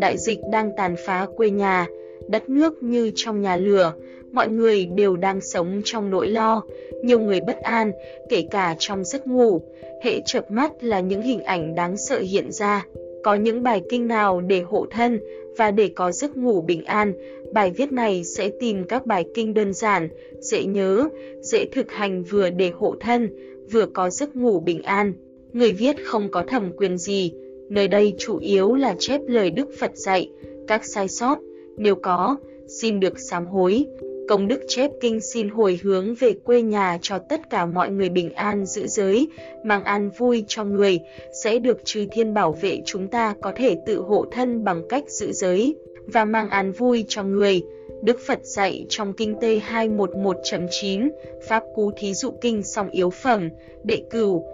đại dịch đang tàn phá quê nhà, đất nước như trong nhà lửa, mọi người đều đang sống trong nỗi lo, nhiều người bất an, kể cả trong giấc ngủ, hệ chợp mắt là những hình ảnh đáng sợ hiện ra. Có những bài kinh nào để hộ thân và để có giấc ngủ bình an, bài viết này sẽ tìm các bài kinh đơn giản, dễ nhớ, dễ thực hành vừa để hộ thân, vừa có giấc ngủ bình an. Người viết không có thẩm quyền gì, nơi đây chủ yếu là chép lời Đức Phật dạy, các sai sót, nếu có, xin được sám hối. Công đức chép kinh xin hồi hướng về quê nhà cho tất cả mọi người bình an giữ giới, mang an vui cho người, sẽ được chư thiên bảo vệ chúng ta có thể tự hộ thân bằng cách giữ giới, và mang an vui cho người. Đức Phật dạy trong Kinh Tê 211.9, Pháp Cú Thí Dụ Kinh song yếu phẩm, đệ cửu,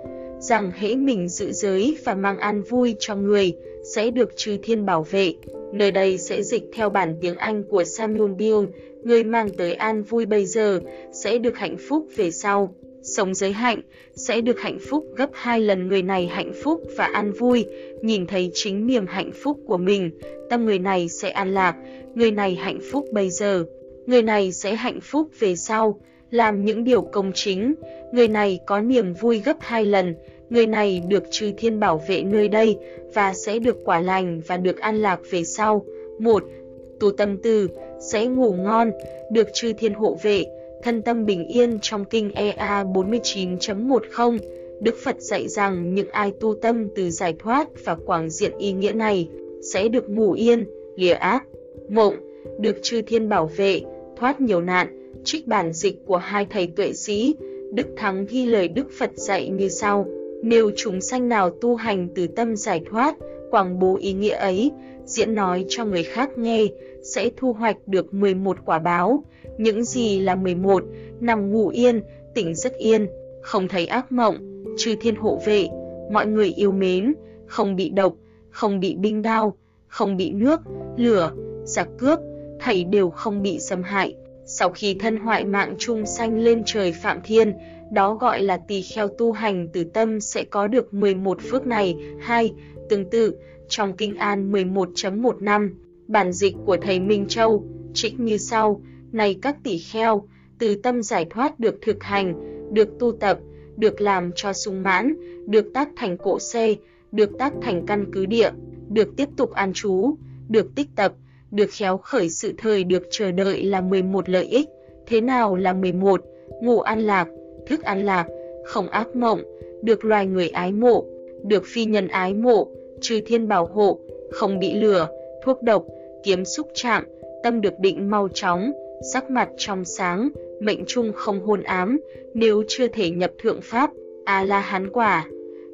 rằng hễ mình giữ giới và mang an vui cho người, sẽ được chư thiên bảo vệ. Nơi đây sẽ dịch theo bản tiếng Anh của Samuel Beal, người mang tới an vui bây giờ, sẽ được hạnh phúc về sau. Sống giới hạnh, sẽ được hạnh phúc gấp hai lần người này hạnh phúc và an vui, nhìn thấy chính niềm hạnh phúc của mình, tâm người này sẽ an lạc, người này hạnh phúc bây giờ, người này sẽ hạnh phúc về sau, làm những điều công chính, người này có niềm vui gấp hai lần, người này được chư thiên bảo vệ nơi đây và sẽ được quả lành và được an lạc về sau. một Tu tâm từ sẽ ngủ ngon, được chư thiên hộ vệ, thân tâm bình yên trong kinh EA 49.10. Đức Phật dạy rằng những ai tu tâm từ giải thoát và quảng diện ý nghĩa này sẽ được ngủ yên, lìa ác, mộng, được chư thiên bảo vệ, thoát nhiều nạn. Trích bản dịch của hai thầy tuệ sĩ, Đức Thắng ghi lời Đức Phật dạy như sau. Nếu chúng sanh nào tu hành từ tâm giải thoát, quảng bố ý nghĩa ấy, diễn nói cho người khác nghe, sẽ thu hoạch được 11 quả báo. Những gì là 11, nằm ngủ yên, tỉnh rất yên, không thấy ác mộng, chư thiên hộ vệ, mọi người yêu mến, không bị độc, không bị binh đao, không bị nước, lửa, giặc cướp, thảy đều không bị xâm hại. Sau khi thân hoại mạng chung sanh lên trời phạm thiên, đó gọi là tỳ kheo tu hành từ tâm sẽ có được 11 phước này. 2. Tương tự, trong Kinh An 11.15, bản dịch của thầy Minh Châu, trích như sau, này các tỷ kheo, từ tâm giải thoát được thực hành, được tu tập, được làm cho sung mãn, được tác thành cộ xê, được tác thành căn cứ địa, được tiếp tục an trú, được tích tập, được khéo khởi sự thời được chờ đợi là 11 lợi ích. Thế nào là 11? Ngủ an lạc, thức an lạc, không ác mộng, được loài người ái mộ, được phi nhân ái mộ, trừ thiên bảo hộ, không bị lừa, thuốc độc, kiếm xúc chạm, tâm được định mau chóng, sắc mặt trong sáng, mệnh trung không hôn ám, nếu chưa thể nhập thượng pháp, A-la-hán quả,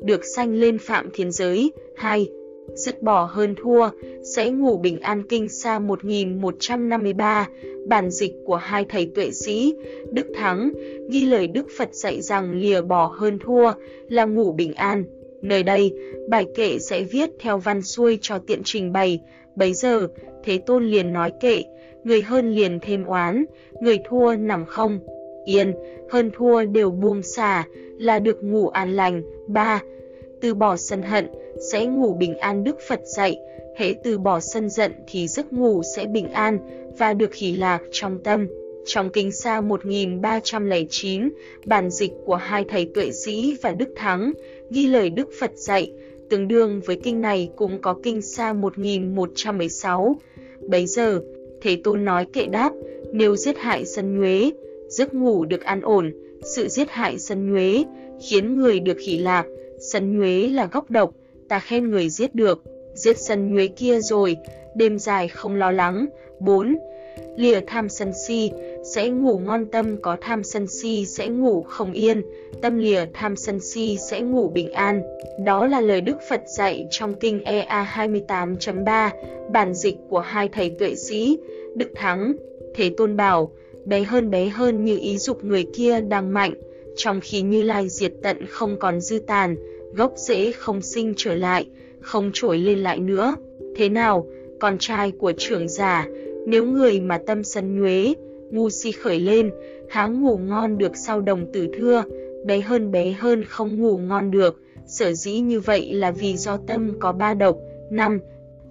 được sanh lên phạm thiên giới. 2 dứt bỏ hơn thua, sẽ ngủ bình an kinh xa 1153, bản dịch của hai thầy tuệ sĩ, Đức Thắng, ghi lời Đức Phật dạy rằng lìa bỏ hơn thua là ngủ bình an. Nơi đây, bài kệ sẽ viết theo văn xuôi cho tiện trình bày, bấy giờ, Thế Tôn liền nói kệ, người hơn liền thêm oán, người thua nằm không, yên, hơn thua đều buông xả, là được ngủ an lành. 3. Từ bỏ sân hận, sẽ ngủ bình an Đức Phật dạy, hễ từ bỏ sân giận thì giấc ngủ sẽ bình an và được hỷ lạc trong tâm. Trong Kinh Sa 1309, bản dịch của hai thầy tuệ sĩ và Đức Thắng, ghi lời Đức Phật dạy, tương đương với kinh này cũng có Kinh Sa 1116. Bấy giờ, Thế Tôn nói kệ đáp, nếu giết hại sân nhuế, giấc ngủ được an ổn, sự giết hại sân nhuế khiến người được hỷ lạc, sân nhuế là góc độc, ta khen người giết được, giết sân nhuế kia rồi, đêm dài không lo lắng. 4. Lìa tham sân si, sẽ ngủ ngon tâm có tham sân si sẽ ngủ không yên, tâm lìa tham sân si sẽ ngủ bình an. Đó là lời Đức Phật dạy trong kinh EA 28.3, bản dịch của hai thầy tuệ sĩ, Đức Thắng, Thế Tôn bảo, bé hơn bé hơn như ý dục người kia đang mạnh, trong khi Như Lai diệt tận không còn dư tàn, gốc rễ không sinh trở lại, không trổi lên lại nữa. Thế nào, con trai của trưởng giả, nếu người mà tâm sân nhuế, ngu si khởi lên, há ngủ ngon được sau đồng tử thưa, bé hơn bé hơn không ngủ ngon được, sở dĩ như vậy là vì do tâm có ba độc. năm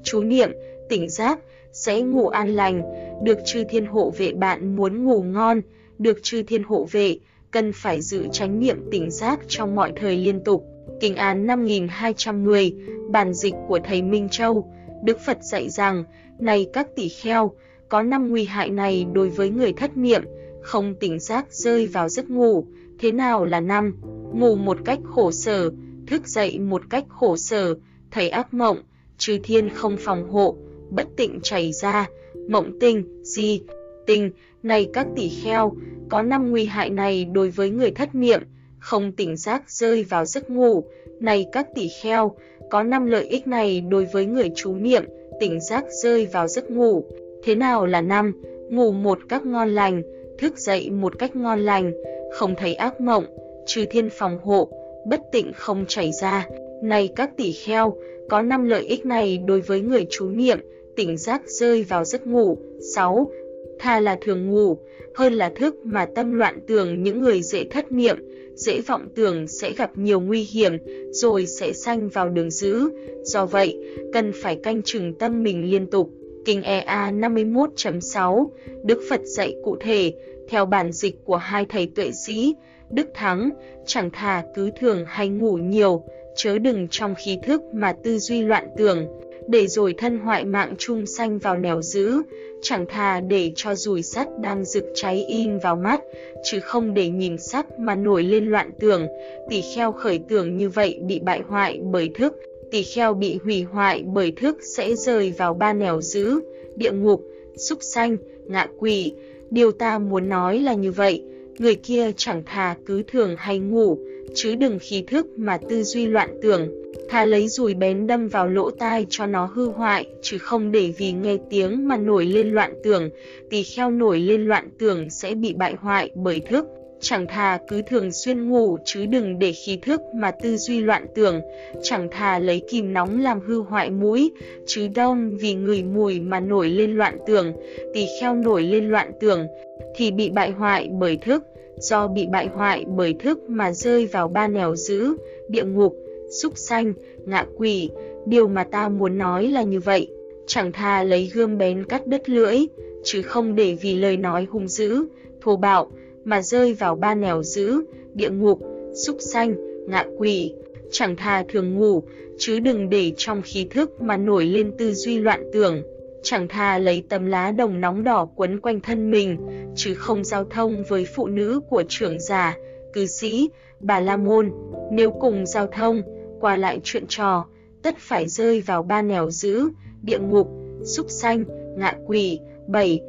Chú niệm, tỉnh giác, sẽ ngủ an lành, được chư thiên hộ vệ bạn muốn ngủ ngon, được chư thiên hộ vệ, cần phải giữ tránh niệm tỉnh giác trong mọi thời liên tục. Kinh án 5210, bản dịch của thầy Minh Châu, Đức Phật dạy rằng, này các tỷ kheo, có năm nguy hại này đối với người thất niệm, không tỉnh giác rơi vào giấc ngủ. Thế nào là năm? Ngủ một cách khổ sở, thức dậy một cách khổ sở, thấy ác mộng, chư thiên không phòng hộ, bất tịnh chảy ra, mộng tinh, di, tinh, này các tỷ kheo, có năm nguy hại này đối với người thất niệm, không tỉnh giác rơi vào giấc ngủ, này các tỷ kheo, có năm lợi ích này đối với người chú niệm, tỉnh giác rơi vào giấc ngủ. Thế nào là năm? Ngủ một cách ngon lành, thức dậy một cách ngon lành, không thấy ác mộng, trừ thiên phòng hộ, bất tịnh không chảy ra. Này các tỷ kheo, có năm lợi ích này đối với người chú niệm, tỉnh giác rơi vào giấc ngủ. 6. Tha là thường ngủ, hơn là thức mà tâm loạn tưởng những người dễ thất niệm, dễ vọng tưởng sẽ gặp nhiều nguy hiểm, rồi sẽ sanh vào đường dữ. Do vậy, cần phải canh chừng tâm mình liên tục. Kinh EA 51.6, Đức Phật dạy cụ thể, theo bản dịch của hai thầy tuệ sĩ, Đức Thắng, chẳng thà cứ thường hay ngủ nhiều, chớ đừng trong khí thức mà tư duy loạn tưởng, để rồi thân hoại mạng chung sanh vào nẻo dữ, chẳng thà để cho rùi sắt đang rực cháy in vào mắt, chứ không để nhìn sắc mà nổi lên loạn tưởng, tỷ kheo khởi tưởng như vậy bị bại hoại bởi thức, tỷ kheo bị hủy hoại bởi thức sẽ rơi vào ba nẻo dữ, địa ngục, súc sanh, ngạ quỷ. Điều ta muốn nói là như vậy, người kia chẳng thà cứ thường hay ngủ, chứ đừng khí thức mà tư duy loạn tưởng, thà lấy dùi bén đâm vào lỗ tai cho nó hư hoại, chứ không để vì nghe tiếng mà nổi lên loạn tưởng, tỳ kheo nổi lên loạn tưởng sẽ bị bại hoại bởi thức. Chẳng thà cứ thường xuyên ngủ chứ đừng để khí thức mà tư duy loạn tưởng, chẳng thà lấy kìm nóng làm hư hoại mũi, chứ đông vì người mùi mà nổi lên loạn tưởng, tỳ kheo nổi lên loạn tưởng, thì bị bại hoại bởi thức, do bị bại hoại bởi thức mà rơi vào ba nẻo dữ, địa ngục, súc sanh, ngạ quỷ. Điều mà ta muốn nói là như vậy, chẳng thà lấy gươm bén cắt đứt lưỡi, chứ không để vì lời nói hung dữ, thô bạo, mà rơi vào ba nẻo dữ, địa ngục, súc sanh, ngạ quỷ. Chẳng thà thường ngủ, chứ đừng để trong khí thức mà nổi lên tư duy loạn tưởng chẳng thà lấy tấm lá đồng nóng đỏ quấn quanh thân mình, chứ không giao thông với phụ nữ của trưởng giả, cư sĩ, bà la môn. Nếu cùng giao thông, qua lại chuyện trò, tất phải rơi vào ba nẻo dữ, địa ngục, súc sanh, ngạ quỷ. bảy,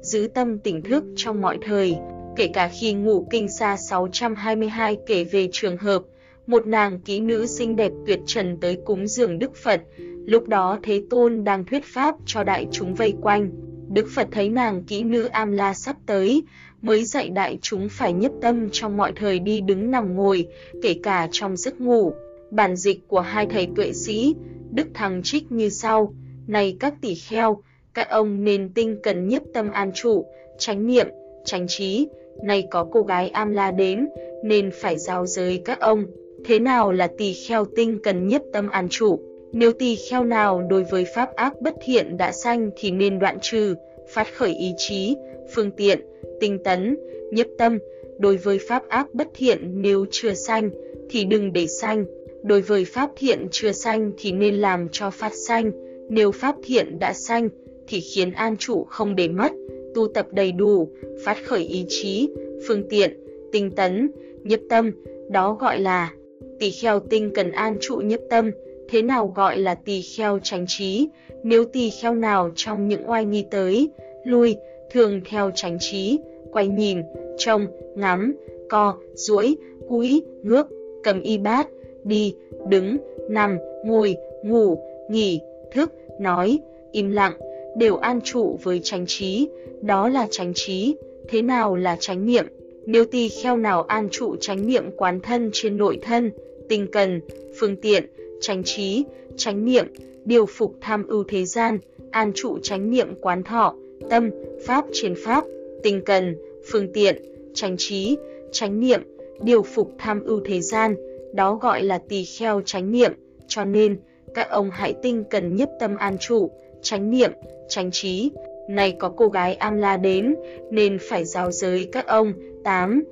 Giữ tâm tỉnh thức trong mọi thời, kể cả khi ngủ kinh xa 622 kể về trường hợp, một nàng kỹ nữ xinh đẹp tuyệt trần tới cúng dường Đức Phật, Lúc đó Thế Tôn đang thuyết pháp cho đại chúng vây quanh. Đức Phật thấy nàng kỹ nữ Am La sắp tới, mới dạy đại chúng phải nhất tâm trong mọi thời đi đứng nằm ngồi, kể cả trong giấc ngủ. Bản dịch của hai thầy tuệ sĩ, Đức Thằng trích như sau: Này các tỷ kheo, các ông nên tinh cần nhiếp tâm an trụ, tránh niệm, tránh trí. Này có cô gái Am La đến, nên phải giao giới các ông. Thế nào là tỷ kheo tinh cần nhiếp tâm an trụ? Nếu tỳ kheo nào đối với pháp ác bất thiện đã sanh thì nên đoạn trừ, phát khởi ý chí, phương tiện, tinh tấn, nhiếp tâm. Đối với pháp ác bất thiện nếu chưa sanh thì đừng để sanh. Đối với pháp thiện chưa sanh thì nên làm cho phát sanh. Nếu pháp thiện đã sanh thì khiến an trụ không để mất, tu tập đầy đủ, phát khởi ý chí, phương tiện, tinh tấn, nhiếp tâm, đó gọi là tỳ kheo tinh cần an trụ nhiếp tâm thế nào gọi là tỳ kheo tránh trí, nếu tỳ kheo nào trong những oai nghi tới, lui, thường theo tránh trí, quay nhìn, trông, ngắm, co, duỗi, cúi, ngước, cầm y bát, đi, đứng, nằm, ngồi, ngủ, nghỉ, thức, nói, im lặng, đều an trụ với tránh trí, đó là tránh trí, thế nào là tránh niệm? Nếu tỳ kheo nào an trụ tránh niệm quán thân trên nội thân, tinh cần, phương tiện, tránh trí, tránh niệm, điều phục tham ưu thế gian, an trụ tránh niệm quán thọ, tâm, pháp trên pháp, tinh cần, phương tiện, tránh trí, tránh niệm, điều phục tham ưu thế gian, đó gọi là tỳ kheo tránh niệm, cho nên các ông hãy tinh cần nhất tâm an trụ, tránh niệm, tránh trí. Này có cô gái Amla đến, nên phải giáo giới các ông. 8.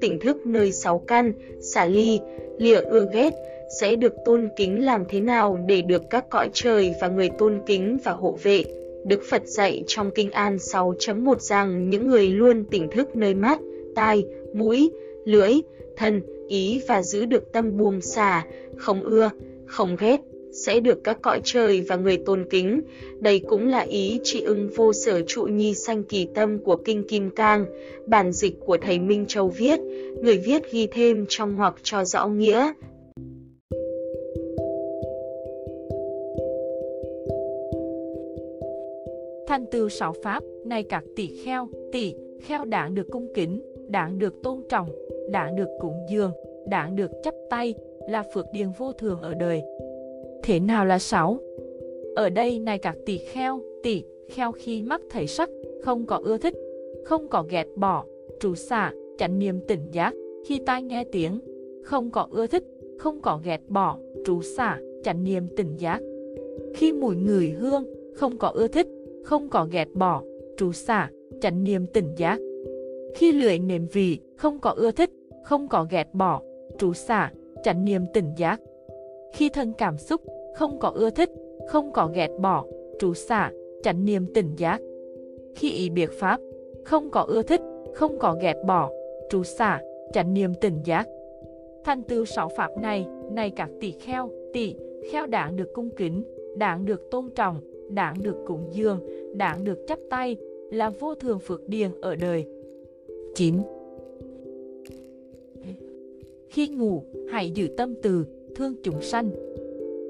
Tỉnh thức nơi sáu căn, xả ly, lìa ưa ghét, sẽ được tôn kính làm thế nào để được các cõi trời và người tôn kính và hộ vệ. Đức Phật dạy trong Kinh An 6.1 rằng những người luôn tỉnh thức nơi mắt, tai, mũi, lưỡi, thân, ý và giữ được tâm buông xả, không ưa, không ghét, sẽ được các cõi trời và người tôn kính. Đây cũng là ý trị ưng vô sở trụ nhi sanh kỳ tâm của Kinh Kim Cang, bản dịch của Thầy Minh Châu viết, người viết ghi thêm trong hoặc cho rõ nghĩa. Thanh tư sáu pháp, này các tỷ kheo, tỷ, kheo đảng được cung kính, đảng được tôn trọng, đảng được cúng dường, đảng được chấp tay, là phước điền vô thường ở đời. Thế nào là sáu? Ở đây này các tỷ kheo, tỷ, kheo khi mắc thấy sắc, không có ưa thích, không có ghét bỏ, trú xả, chánh niệm tỉnh giác, khi tai nghe tiếng, không có ưa thích, không có ghét bỏ, trú xả, chánh niệm tỉnh giác. Khi mùi người hương, không có ưa thích, không có ghét bỏ, trú xả, chánh niệm tỉnh giác. Khi lưỡi nếm vị, không có ưa thích, không có ghét bỏ, trú xả, chánh niệm tỉnh giác. Khi thân cảm xúc, không có ưa thích, không có ghét bỏ, trú xả, chánh niệm tỉnh giác. Khi ý biệt pháp, không có ưa thích, không có ghét bỏ, trú xả, chánh niệm tỉnh giác. Thành tựu sáu pháp này, này các tỷ kheo, tỷ, kheo đáng được cung kính, đáng được tôn trọng, đáng được cúng dường, đáng được chắp tay, là vô thường phước điền ở đời. 9. Khi ngủ, hãy giữ tâm từ, thương chúng sanh.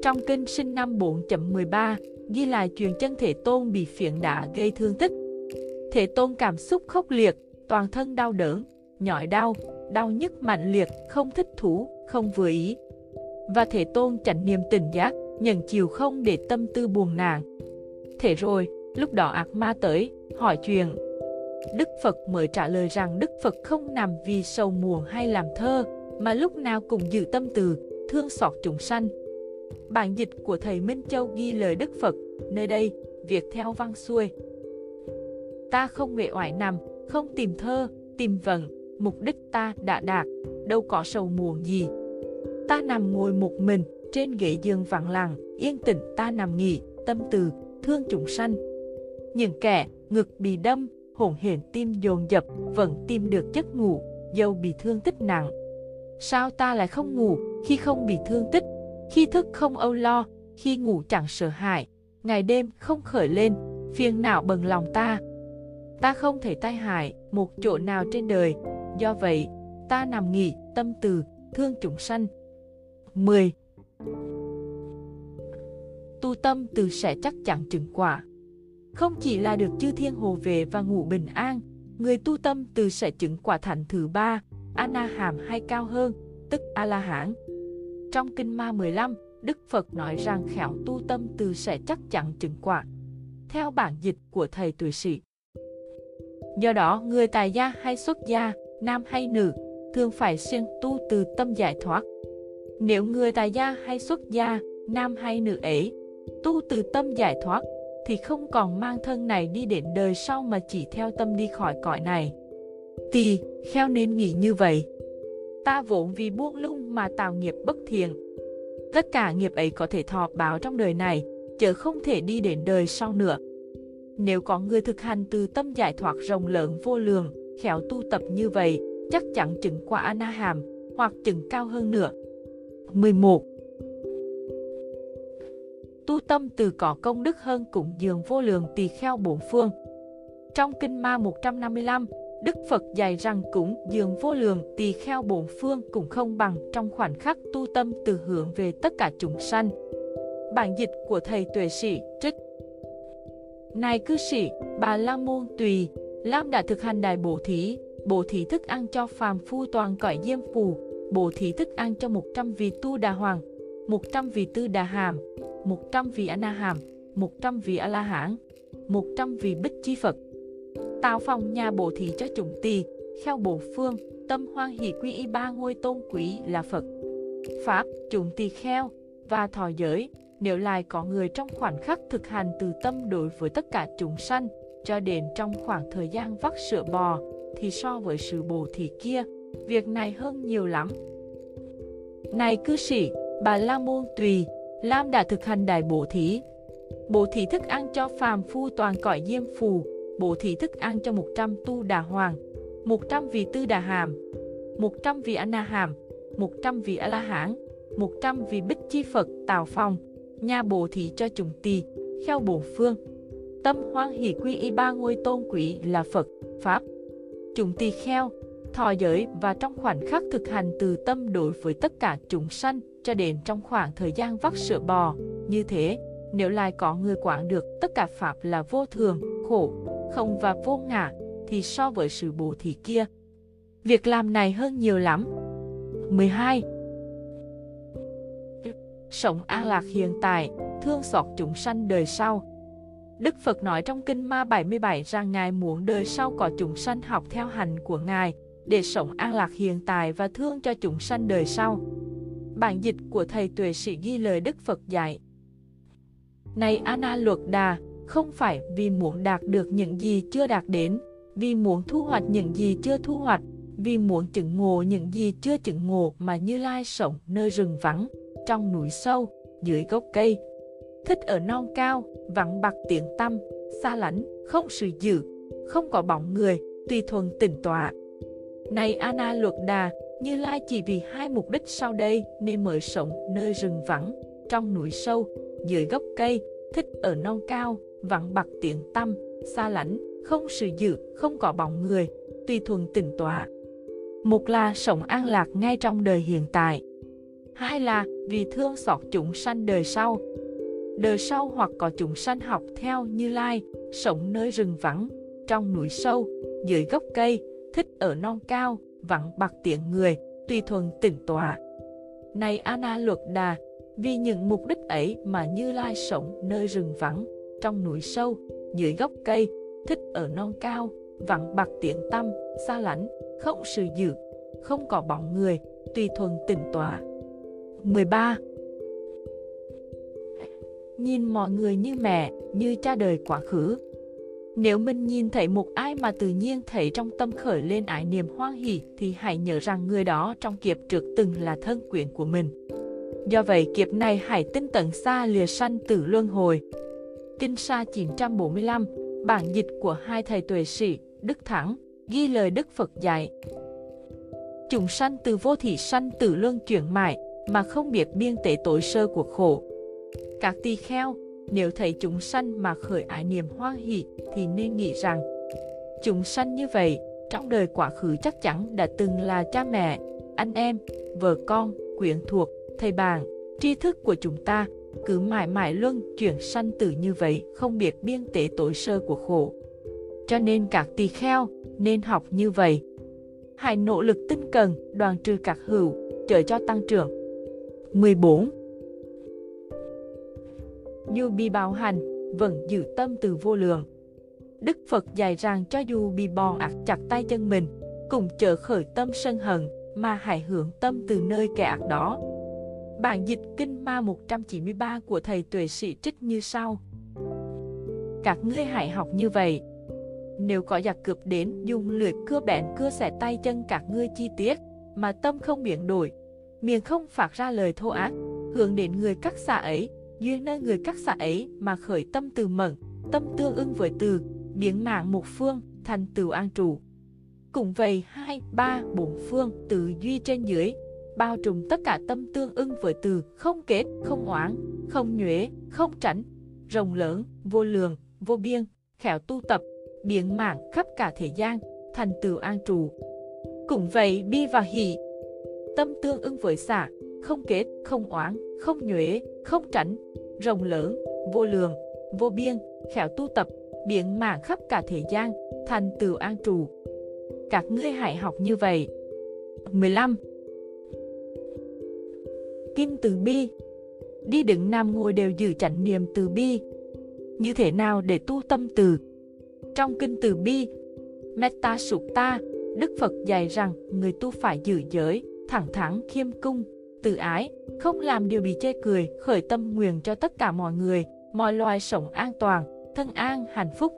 Trong kinh sinh năm 4.13, ghi lại chuyện chân Thế Tôn bị phiền đá gây thương tích. Thế Tôn cảm xúc khốc liệt, toàn thân đau đớn, nhói đau, đau nhức mạnh liệt, không thích thú, không vừa ý. Và Thế Tôn chánh niềm tình giác, nhận chiều không để tâm tư buồn nàng. Thế rồi, lúc đó ác ma tới, hỏi chuyện. Đức Phật mới trả lời rằng Đức Phật không nằm vì sầu mùa hay làm thơ, mà lúc nào cũng giữ tâm từ, thương xót chúng sanh. Bản dịch của Thầy Minh Châu ghi lời Đức Phật, nơi đây, việc theo văn xuôi. Ta không nghệ oải nằm, không tìm thơ, tìm vận, mục đích ta đã đạt, đâu có sầu muộn gì. Ta nằm ngồi một mình, trên ghế giường vắng lặng, yên tĩnh ta nằm nghỉ, tâm từ, thương chúng sanh. Những kẻ ngực bị đâm, hỗn hển tim dồn dập vẫn tìm được giấc ngủ, dâu bị thương tích nặng. Sao ta lại không ngủ khi không bị thương tích, khi thức không âu lo, khi ngủ chẳng sợ hãi, ngày đêm không khởi lên, phiền não bần lòng ta. Ta không thể tai hại một chỗ nào trên đời, do vậy ta nằm nghỉ tâm từ thương chúng sanh. 10. Tu tâm từ sẽ chắc chắn chứng quả. Không chỉ là được chư thiên hồ về và ngủ bình an, người tu tâm từ sẽ chứng quả thành thứ ba, Anna Hàm hay cao hơn, tức A-la-hán. Trong Kinh Ma 15, Đức Phật nói rằng khéo tu tâm từ sẽ chắc chắn chứng quả. Theo bản dịch của Thầy Tuổi Sĩ. Do đó, người tài gia hay xuất gia, nam hay nữ, thường phải siêng tu từ tâm giải thoát. Nếu người tài gia hay xuất gia, nam hay nữ ấy, tu từ tâm giải thoát, thì không còn mang thân này đi đến đời sau mà chỉ theo tâm đi khỏi cõi này. Tỳ, kheo nên nghĩ như vậy. Ta vốn vì buông lung mà tạo nghiệp bất thiện. Tất cả nghiệp ấy có thể thọ báo trong đời này, chứ không thể đi đến đời sau nữa. Nếu có người thực hành từ tâm giải thoát rộng lớn vô lượng, khéo tu tập như vậy, chắc chắn chứng quả Anaham, hoặc chứng cao hơn nữa. 11. Tu tâm từ cỏ công đức hơn cúng dường vô lượng tỳ kheo bốn phương. Trong Kinh Ma 155, Đức Phật dạy rằng cúng dường vô lượng tỳ kheo bốn phương cũng không bằng trong khoảnh khắc tu tâm từ hướng về tất cả chúng sanh. Bản dịch của Thầy Tuệ Sĩ trích Này cư sĩ, bà La Môn Tùy, Lam đã thực hành đại bổ thí, bổ thí thức ăn cho phàm phu toàn cõi diêm phù, bổ thí thức ăn cho 100 vị tu đà hoàng, 100 vị tư đà hàm, 100 vị a na hàm, 100 vị a la hán, 100 vị bích chi Phật tạo phòng nhà bố thị cho chúng tỳ, kheo bổ phương, tâm hoan hỷ quy y ba ngôi tôn quý là Phật. Pháp, chúng tỳ kheo và thọ giới, nếu lại có người trong khoảnh khắc thực hành từ tâm đối với tất cả chúng sanh, cho đến trong khoảng thời gian vắt sữa bò, thì so với sự bồ thị kia, việc này hơn nhiều lắm. Này cư sĩ, bà La Môn Tùy, Lam đã thực hành đại bổ thí. Bổ thí thức ăn cho phàm phu toàn cõi diêm phù, bổ thí thức ăn cho 100 tu đà hoàng, 100 vị tư đà hàm, 100 vị a hàm, 100 vị a la hán, 100 vị bích chi Phật tào phong, nhà bổ thí cho chúng tỳ, kheo bổ phương. Tâm hoan hỷ quy y ba ngôi tôn quý là Phật, Pháp. Chúng tỳ kheo, thọ giới và trong khoảnh khắc thực hành từ tâm đối với tất cả chúng sanh cho đến trong khoảng thời gian vắt sữa bò. Như thế, nếu lại có người quản được tất cả Pháp là vô thường, khổ, không và vô ngã, thì so với sự bổ thí kia, việc làm này hơn nhiều lắm. 12. Sống an lạc hiện tại, thương xót chúng sanh đời sau. Đức Phật nói trong Kinh Ma 77 rằng Ngài muốn đời sau có chúng sanh học theo hành của Ngài, để sống an lạc hiện tại và thương cho chúng sanh đời sau. Bản dịch của Thầy Tuệ Sĩ ghi lời Đức Phật dạy. Này Ana Luật Đà, không phải vì muốn đạt được những gì chưa đạt đến, vì muốn thu hoạch những gì chưa thu hoạch, vì muốn chứng ngộ những gì chưa chứng ngộ mà Như Lai sống nơi rừng vắng, trong núi sâu, dưới gốc cây. Thích ở non cao, vắng bạc tiếng tâm, xa lánh, không sự dự, không có bóng người, tùy thuần tỉnh tọa. Này Ana Luật Đà, như Lai chỉ vì hai mục đích sau đây nên mở rộng nơi rừng vắng, trong núi sâu, dưới gốc cây, thích ở non cao, vắng bạc tiếng tâm, xa lánh, không sự dự, không có bóng người, tùy thuần tỉnh tọa. Một là sống an lạc ngay trong đời hiện tại. Hai là vì thương xót chúng sanh đời sau. Đời sau hoặc có chúng sanh học theo như lai, sống nơi rừng vắng, trong núi sâu, dưới gốc cây, thích ở non cao, vắng bạc tiếng người, tùy thuần tỉnh tọa. Này Ana Luật Đà, vì những mục đích ấy mà Như Lai sống nơi rừng vắng, trong núi sâu, dưới gốc cây, thích ở non cao, vắng bạc tiếng tâm, xa lánh, không sự dự không có bóng người, tùy thuần tỉnh tọa. 13. Nhìn mọi người như mẹ, như cha đời quá khứ. Nếu mình nhìn thấy một ai mà tự nhiên thấy trong tâm khởi lên ái niềm hoan hỷ thì hãy nhớ rằng người đó trong kiếp trước từng là thân quyến của mình. Do vậy kiếp này hãy tinh tận xa lìa sanh tử luân hồi. Kinh sa 945, bản dịch của hai thầy tuệ sĩ, Đức Thắng, ghi lời Đức Phật dạy. Chúng sanh từ vô thị sanh tử luân chuyển mãi, mà không biết biên tế tối sơ của khổ. Các tỳ kheo, nếu thấy chúng sanh mà khởi ái niềm hoan hỷ thì nên nghĩ rằng chúng sanh như vậy trong đời quá khứ chắc chắn đã từng là cha mẹ, anh em, vợ con, quyến thuộc, thầy bạn, tri thức của chúng ta cứ mãi mãi luân chuyển sanh tử như vậy không biết biên tế tối sơ của khổ. Cho nên các tỳ kheo nên học như vậy. Hãy nỗ lực tinh cần, đoàn trừ các hữu, trợ cho tăng trưởng. 14. Như bị bạo hành, vẫn giữ tâm từ vô lượng. Đức Phật dạy rằng cho dù bị bò ạt chặt tay chân mình, cùng chờ khởi tâm sân hận, mà hãy hưởng tâm từ nơi kẻ ác đó. Bản dịch Kinh Ma 193 của Thầy Tuệ Sĩ trích như sau. Các ngươi hãy học như vậy. Nếu có giặc cướp đến dùng lưỡi cưa bẹn cưa xẻ tay chân các ngươi chi tiết, mà tâm không biến đổi, miệng không phát ra lời thô ác, hướng đến người các xa ấy, duyên nơi người cắt xạ ấy mà khởi tâm từ mẫn, tâm tương ưng với từ, biến mạng một phương, thành từ an trụ. Cũng vậy hai, ba, bốn phương, từ duy trên dưới, bao trùm tất cả tâm tương ưng với từ không kết, không oán, không nhuế, không tránh, rộng lớn, vô lượng, vô biên, khéo tu tập, biến mạng khắp cả thế gian, thành từ an trụ. Cũng vậy bi và hỷ, tâm tương ưng với xả, không kế, không oán, không nhuế, không tránh, rộng lớn, vô lượng, vô biên, khéo tu tập, biện mạng khắp cả thế gian, thành tựu an trụ. Các ngươi hãy học như vậy. 15. Kim từ bi Đi đứng nam ngồi đều giữ chánh niệm từ bi. Như thế nào để tu tâm từ? Trong kinh từ bi, Metta Sutta, Đức Phật dạy rằng người tu phải giữ giới, thẳng thắn khiêm cung, từ ái, không làm điều bị chê cười, khởi tâm nguyện cho tất cả mọi người, mọi loài sống an toàn, thân an, hạnh phúc,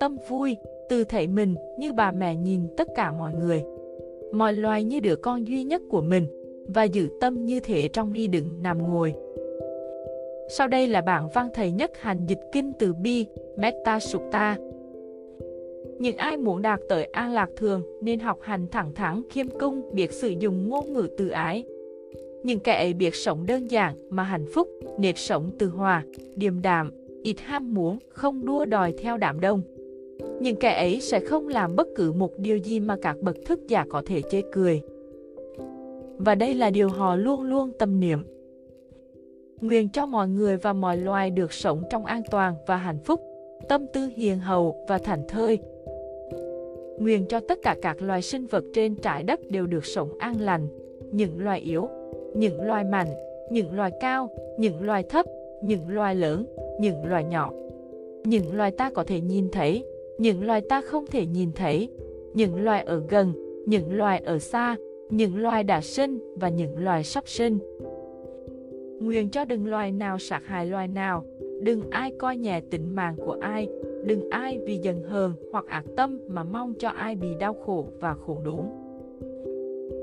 tâm vui, từ thể mình như bà mẹ nhìn tất cả mọi người. Mọi loài như đứa con duy nhất của mình, và giữ tâm như thể trong đi đứng nằm ngồi. Sau đây là bản văn thầy nhất hành dịch kinh từ bi, Metta Sutta. Những ai muốn đạt tới an lạc thường nên học hành thẳng thắn khiêm cung biết sử dụng ngôn ngữ từ ái. Những kẻ ấy biết sống đơn giản mà hạnh phúc, nếp sống từ hòa, điềm đạm, ít ham muốn, không đua đòi theo đám đông. Những kẻ ấy sẽ không làm bất cứ một điều gì mà các bậc thức giả có thể chê cười. Và đây là điều họ luôn luôn tâm niệm. Nguyện cho mọi người và mọi loài được sống trong an toàn và hạnh phúc, tâm tư hiền hậu và thảnh thơi. Nguyện cho tất cả các loài sinh vật trên trái đất đều được sống an lành, những loài yếu, những loài mạnh, những loài cao, những loài thấp, những loài lớn, những loài nhỏ. Những loài ta có thể nhìn thấy, những loài ta không thể nhìn thấy, những loài ở gần, những loài ở xa, những loài đã sinh và những loài sắp sinh. Nguyện cho đừng loài nào sát hại loài nào, đừng ai coi nhẹ tính mạng của ai, đừng ai vì giận hờn hoặc ác tâm mà mong cho ai bị đau khổ và khổ đốn.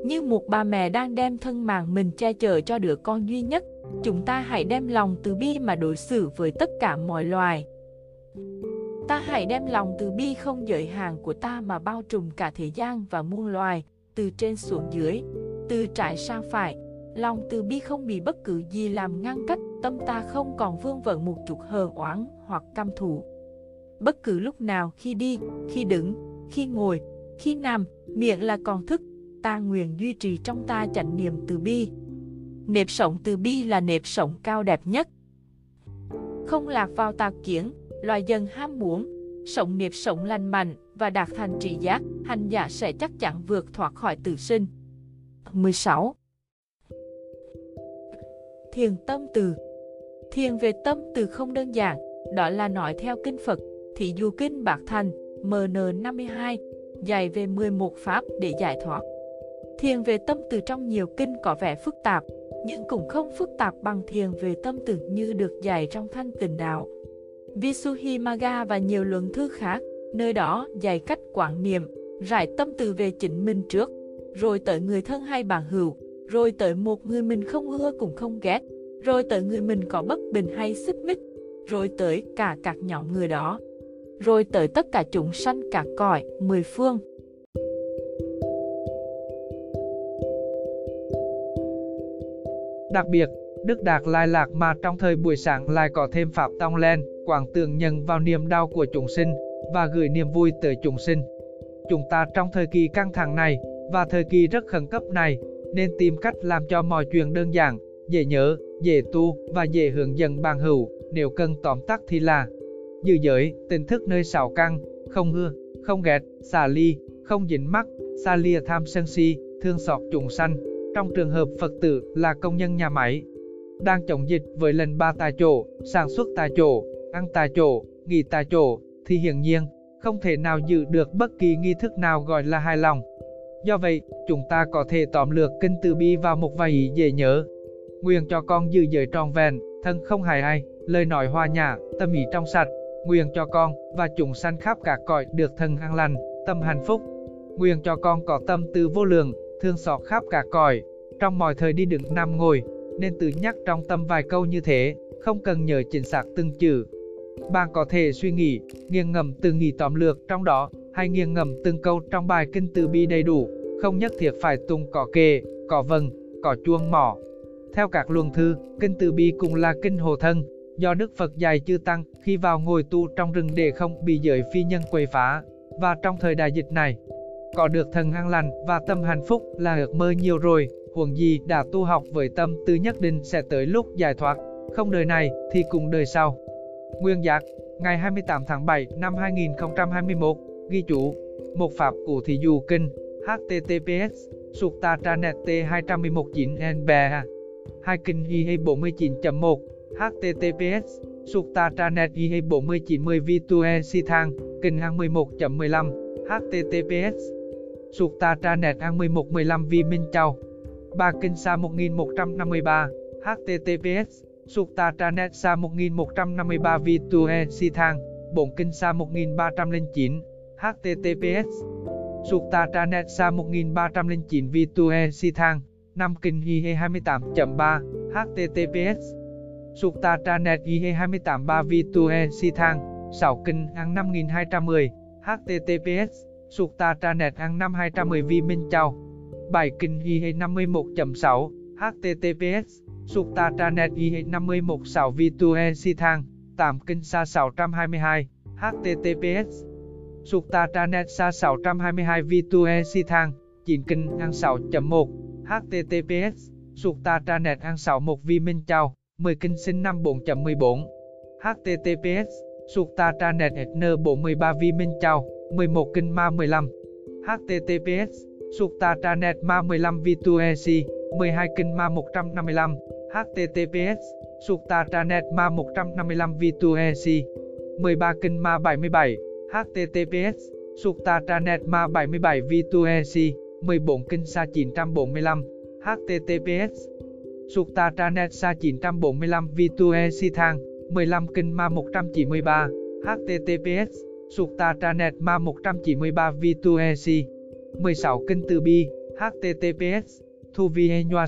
Như một bà mẹ đang đem thân mạng mình che chở cho đứa con duy nhất, chúng ta hãy đem lòng từ bi mà đối xử với tất cả mọi loài. Ta hãy đem lòng từ bi không giới hạn của ta mà bao trùm cả thế gian và muôn loài, từ trên xuống dưới, từ trái sang phải. Lòng từ bi không bị bất cứ gì làm ngăn cách, tâm ta không còn vương vận một chút hờn oán hoặc căm thù. Bất cứ lúc nào khi đi, khi đứng, khi ngồi, khi nằm, miệng là còn thức, ta nguyện duy trì trong ta chánh niệm từ bi. Nếp sống từ bi là nếp sống cao đẹp nhất. Không lạc vào tà kiến, loài dân ham muốn, sống nếp sống lành mạnh và đạt thành trị giác, hành giả sẽ chắc chắn vượt thoát khỏi tử sinh. 16. Thiền tâm từ Thiền về tâm từ không đơn giản, đó là nói theo kinh Phật, Thị dụ kinh Bạc Thành, MN52, dạy về 11 pháp để giải thoát. Thiền về tâm từ trong nhiều kinh có vẻ phức tạp, nhưng cũng không phức tạp bằng thiền về tâm từ như được dạy trong thanh tịnh đạo. Visuhimaga và nhiều luận thư khác, nơi đó dạy cách quản niệm, rải tâm từ về chính mình trước, rồi tới người thân hay bạn hữu, rồi tới một người mình không ưa cũng không ghét, rồi tới người mình có bất bình hay xích mích, rồi tới cả các nhóm người đó, rồi tới tất cả chúng sanh cả cõi, mười phương. Đặc biệt, Đức Đạt Lai Lạc mà trong thời buổi sáng lại có thêm Pháp Tông Len, quảng tường nhận vào niềm đau của chúng sinh, và gửi niềm vui tới chúng sinh. Chúng ta trong thời kỳ căng thẳng này, và thời kỳ rất khẩn cấp này, nên tìm cách làm cho mọi chuyện đơn giản, dễ nhớ, dễ tu và dễ hướng dẫn bằng hữu, nếu cần tóm tắt thì là dư giới, tình thức nơi xảo căng, không ưa, không ghét, xả ly, không dính mắc, xa lìa tham sân si, thương xót chúng sanh. Trong trường hợp Phật tử là công nhân nhà máy, đang chống dịch với lần ba tại chỗ, sản xuất tại chỗ, ăn tại chỗ, nghỉ tại chỗ, thì hiển nhiên, không thể nào giữ được bất kỳ nghi thức nào gọi là hài lòng. Do vậy, chúng ta có thể tóm lược kinh từ bi vào một vài ý dễ nhớ. Nguyện cho con giữ giới tròn vẹn, thân không hại ai, lời nói hòa nhã, tâm ý trong sạch. Nguyện cho con và chúng sanh khắp cả cõi được thân an lành, tâm hạnh phúc. Nguyện cho con có tâm từ vô lượng, thương xót khắp cả cõi. Trong mọi thời đi đứng nằm ngồi, nên tự nhắc trong tâm vài câu như thế, không cần nhớ chính xác từng chữ, bạn có thể suy nghĩ, nghiêng ngầm từng nghĩ tóm lược trong đó, hay nghiêng ngầm từng câu trong bài kinh từ bi đầy đủ, không nhất thiết phải tung cỏ kề, cỏ vần, cỏ chuông mỏ. Theo các luồng thư, kinh từ bi cũng là kinh hồ thân, do Đức Phật dạy chư Tăng khi vào ngồi tu trong rừng để không bị giới phi nhân quấy phá. Và trong thời đại dịch này, có được thần an lành và tâm hạnh phúc là ước mơ nhiều rồi, huống gì đã tu học với tâm tư nhất định sẽ tới lúc giải thoát, không đời này thì cũng đời sau. Nguyên giác, ngày 28 tháng 7 năm 2021, ghi chú, một pháp cụ thị dụ kinh, https, sukta tranet t211 nb hai kinh hi 49.1, https, sukta tranet hi 4910 vitue si thang, kinh hang 11.15, https, Sụt ta tra nẹt an 1115 vi minh châu. Ba. Kinh sa 1153, https Sụt ta tra nẹt sa 1153 vi Vitue Si Thang, Bổn Kinh sa 1309, https Sụt ta tra nẹt sa 1309 vi Vitue Si Thang, Nam Kinh Hi 28.3, https Sụt ta tra nẹt Hi 283 Vitue Si Thang, 6 Kinh Ăn 5210, https Sukta Tranet ăn 5210 Vi Minh Châu, bài Kinh Hi 51.6, https Sutta Tranet I 516 Vitue Si Thang, Tạm Kinh Sa 622, HTTPS sukta.tranet Sa 622 Vitue Si Thang, Chín Kinh ăn 6.1, HTTPS sukta.tranet ăn 61 Vi Minh Châu, 10 Kinh Sinh năm 4.14, HTTPS sukta.tranet n 43 Vi Minh Châu, 11 Kinh Ma 15, HTTPS Sukta Tranet Ma 15 V2EC 12 Kinh Ma 155, https Suktatranet ma 155 V2EC 13 kinh ma 77 https Suktatranet ma 77 V2EC 14 kinh sa 945 https Suktatranet sa 945 V2EC thang 15 kinh ma 193 https Suktatranet ma 193 V2EC 16 kênh từ bi https Thu vi Nhoa